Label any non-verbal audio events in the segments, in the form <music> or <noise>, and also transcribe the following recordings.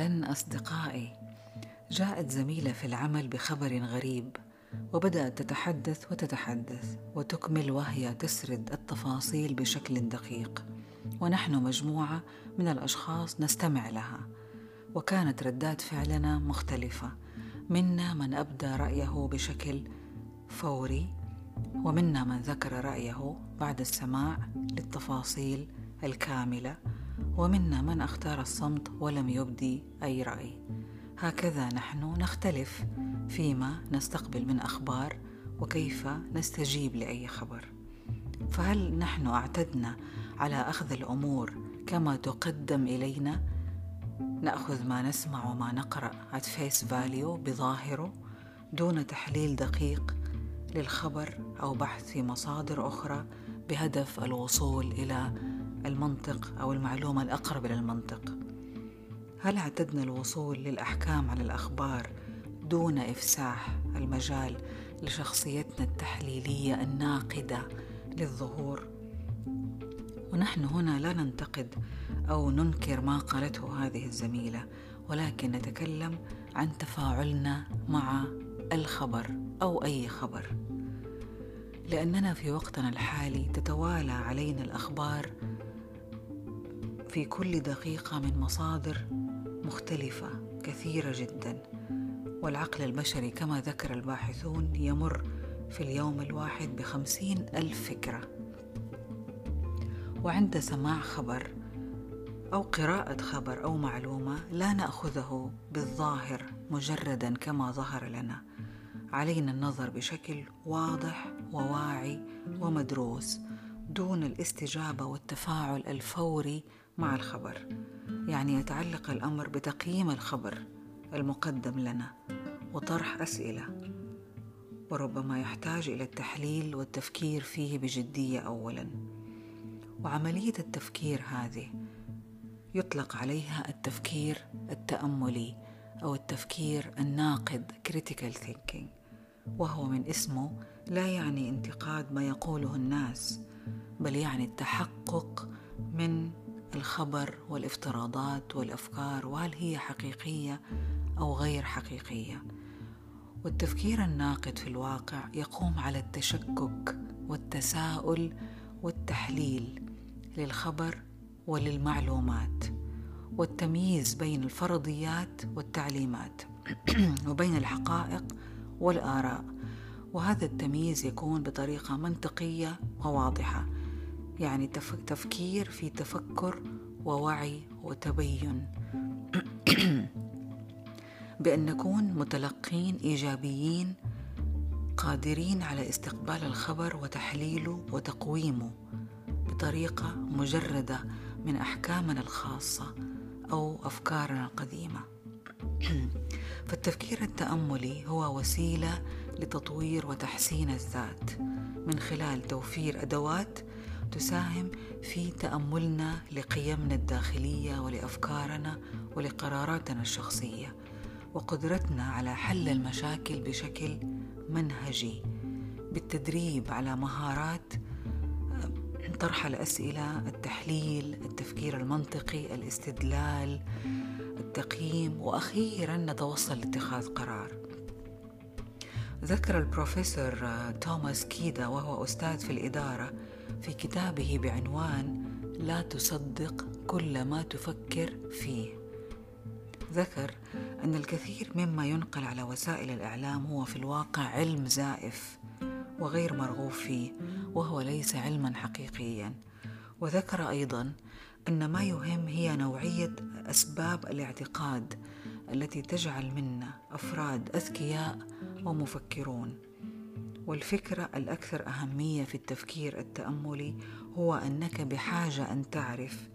أهلا أصدقائي. جاءت زميلة في العمل بخبر غريب وبدأت تتحدث وتتحدث وتكمل وهي تسرد التفاصيل بشكل دقيق. ونحن مجموعة من الأشخاص نستمع لها. وكانت ردات فعلنا مختلفة. منا من أبدى رأيه بشكل فوري ومنا من ذكر رأيه بعد السماع للتفاصيل الكاملة. ومنا من أختار الصمت ولم يبدي أي رأي. هكذا نحن نختلف فيما نستقبل من أخبار وكيف نستجيب لأي خبر. فهل نحن أعتدنا على أخذ الأمور كما تقدم إلينا؟ نأخذ ما نسمع وما نقرأ at face value بظاهره دون تحليل دقيق للخبر أو بحث في مصادر أخرى بهدف الوصول إلى المنطق أو المعلومة الأقرب إلى المنطق. هل اعتدنا الوصول للأحكام على الأخبار دون إفساح المجال لشخصيتنا التحليلية الناقدة للظهور؟ ونحن هنا لا ننتقد أو ننكر ما قالته هذه الزميلة ولكن نتكلم عن تفاعلنا مع الخبر أو أي خبر. لأننا في وقتنا الحالي تتوالى علينا الأخبار في كل دقيقة من مصادر مختلفة كثيرة جدا. والعقل البشري كما ذكر الباحثون يمر في اليوم الواحد بخمسين ألف فكرة. وعند سماع خبر أو قراءة خبر أو معلومة لا نأخذه بالظاهر مجردا كما ظهر لنا. علينا النظر بشكل واضح وواعي ومدروس دون الاستجابة والتفاعل الفوري مع الخبر يعني يتعلق الأمر بتقييم الخبر المقدم لنا وطرح أسئلة وربما يحتاج إلى التحليل والتفكير فيه بجدية أولا. وعملية التفكير هذه يطلق عليها التفكير التأملي أو التفكير الناقد critical thinking وهو من اسمه لا يعني انتقاد ما يقوله الناس بل يعني التحقق من الخبر والافتراضات والأفكار وهل هي حقيقية أو غير حقيقية؟ والتفكير الناقد في الواقع يقوم على التشكك والتساؤل والتحليل للخبر وللمعلومات والتمييز بين الفرضيات والتعليمات <clears throat> وبين الحقائق والآراء. وهذا التمييز يكون بطريقة منطقية وواضحة. يعني تفكير في تفكر ووعي وتبين. <clears throat> بأن نكون متلقين إيجابيين قادرين على استقبال الخبر وتحليله وتقويمه بطريقة مجردة من أحكامنا الخاصة أو أفكارنا القديمة. <clears throat> فالتفكير التأملي هو وسيلة لتطوير وتحسين الذات من خلال توفير أدوات تساهم في تأملنا لقيمنا الداخلية ولأفكارنا ولقراراتنا الشخصية. وقدرتنا على حل المشاكل بشكل منهجي بالتدريب على مهارات طرح الأسئلة التحليل التفكير المنطقي الاستدلال التقييم وأخيرا نتوصل لاتخاذ قرار. ذكر البروفيسور توماس كيدا وهو أستاذ في الإدارة في كتابه بعنوان لا تصدق كل ما تفكر فيه. ذكر أن الكثير مما ينقل على وسائل الإعلام هو في الواقع علم زائف وغير مرغوب فيه وهو ليس علما حقيقيا. وذكر أيضا أن ما يهم هي نوعية أسباب الاعتقاد التي تجعل منا أفراد أذكياء ومفكرون. والفكرة الأكثر أهمية في التفكير التأملي هو أنك بحاجة أن تعرف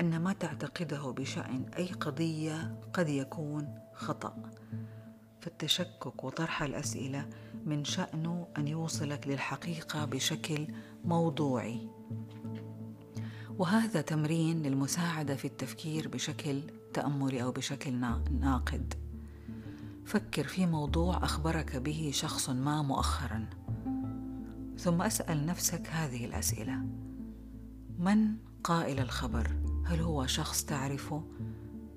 أن ما تعتقده بشأن أي قضية قد يكون خطأ. فالتشكك وطرح الأسئلة من شأنه أن يوصلك للحقيقة بشكل موضوعي. وهذا تمرين للمساعدة في التفكير بشكل تأملي أو بشكل ناقد. فكر في موضوع أخبرك به شخص ما مؤخرا. ثم اسأل نفسك هذه الأسئلة. من قائل الخبر؟ هل هو شخص تعرفه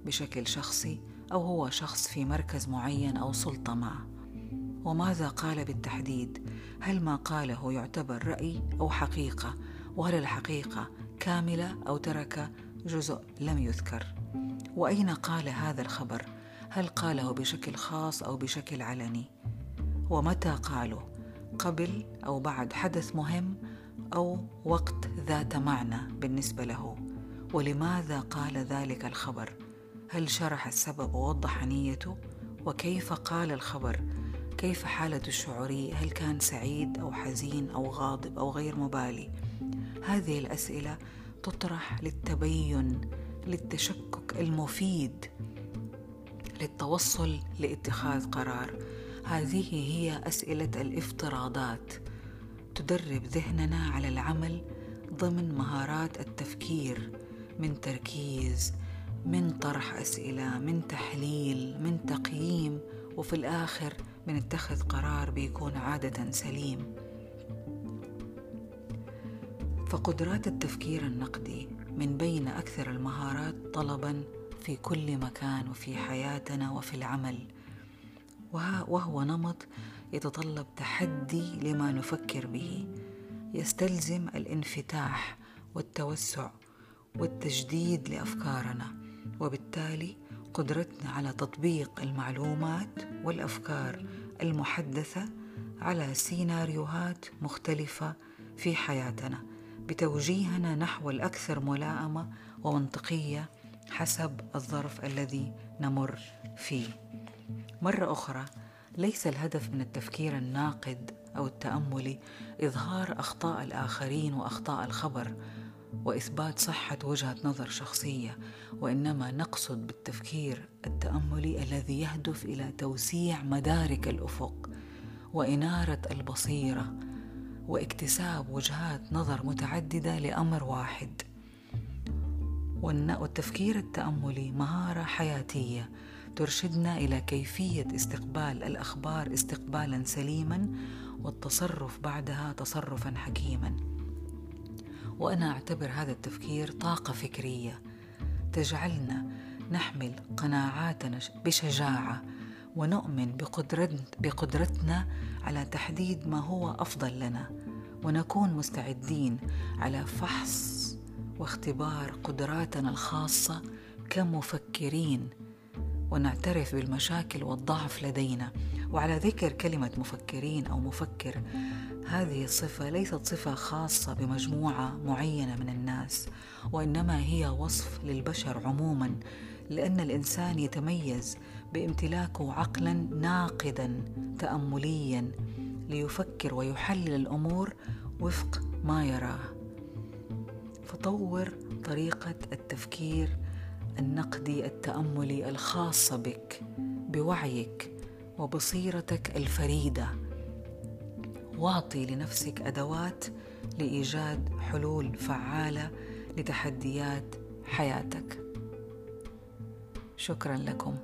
بشكل شخصي أو هو شخص في مركز معين أو سلطة معه وماذا قال بالتحديد؟ هل ما قاله يعتبر رأي أو حقيقة؟ وهل الحقيقة كاملة أو ترك جزء لم يذكر؟ وأين قال هذا الخبر؟ هل قاله بشكل خاص أو بشكل علني؟ ومتى قاله؟ قبل أو بعد حدث مهم أو وقت ذات معنى بالنسبة له؟ ولماذا قال ذلك الخبر؟ هل شرح السبب ووضح نيته؟ وكيف قال الخبر؟ كيف حالته الشعوريه هل كان سعيد أو حزين أو غاضب أو غير مبالي؟ هذه الأسئلة تطرح للتبين للتشكك المفيد للتوصل لاتخاذ قرار. هذه هي أسئلة الافتراضات. تدرب ذهننا على العمل ضمن مهارات التفكير من تركيز من طرح أسئلة من تحليل من تقييم وفي الآخر من اتخذ قرار بيكون عادة سليم. فقدرات التفكير النقدي من بين أكثر المهارات طلبا في كل مكان وفي حياتنا وفي العمل. وهو نمط يتطلب تحدي لما نفكر به. يستلزم الانفتاح والتوسع والتجديد لأفكارنا وبالتالي قدرتنا على تطبيق المعلومات والأفكار المحدثة على سيناريوهات مختلفة في حياتنا بتوجيهنا نحو الأكثر ملائمة ومنطقية حسب الظرف الذي نمر فيه. مرة أخرى ليس الهدف من التفكير الناقد أو التاملي إظهار أخطاء الآخرين وأخطاء الخبر وإثبات صحة وجهة نظر شخصية وإنما نقصد بالتفكير التاملي الذي يهدف إلى توسيع مدارك الأفق وإنارة البصيرة واكتساب وجهات نظر متعددة لأمر واحد. والتفكير التأملي مهارة حياتية ترشدنا إلى كيفية استقبال الأخبار استقبالا سليما والتصرف بعدها تصرفا حكيما. وأنا أعتبر هذا التفكير طاقة فكرية تجعلنا نحمل قناعاتنا بشجاعة ونؤمن بقدرتنا على تحديد ما هو أفضل لنا ونكون مستعدين على فحص واختبار قدراتنا الخاصة كمفكرين ونعترف بالمشاكل والضعف لدينا. وعلى ذكر كلمة مفكرين أو مفكر هذه الصفة ليست صفة خاصة بمجموعة معينة من الناس وإنما هي وصف للبشر عموما لأن الإنسان يتميز بامتلاكه عقلا ناقدا تامليا ليفكر ويحلل الأمور وفق ما يراه. فطور طريقة التفكير النقدي التأملي الخاصة بك بوعيك وبصيرتك الفريدة. واعطي لنفسك أدوات لإيجاد حلول فعالة لتحديات حياتك. شكرا لكم.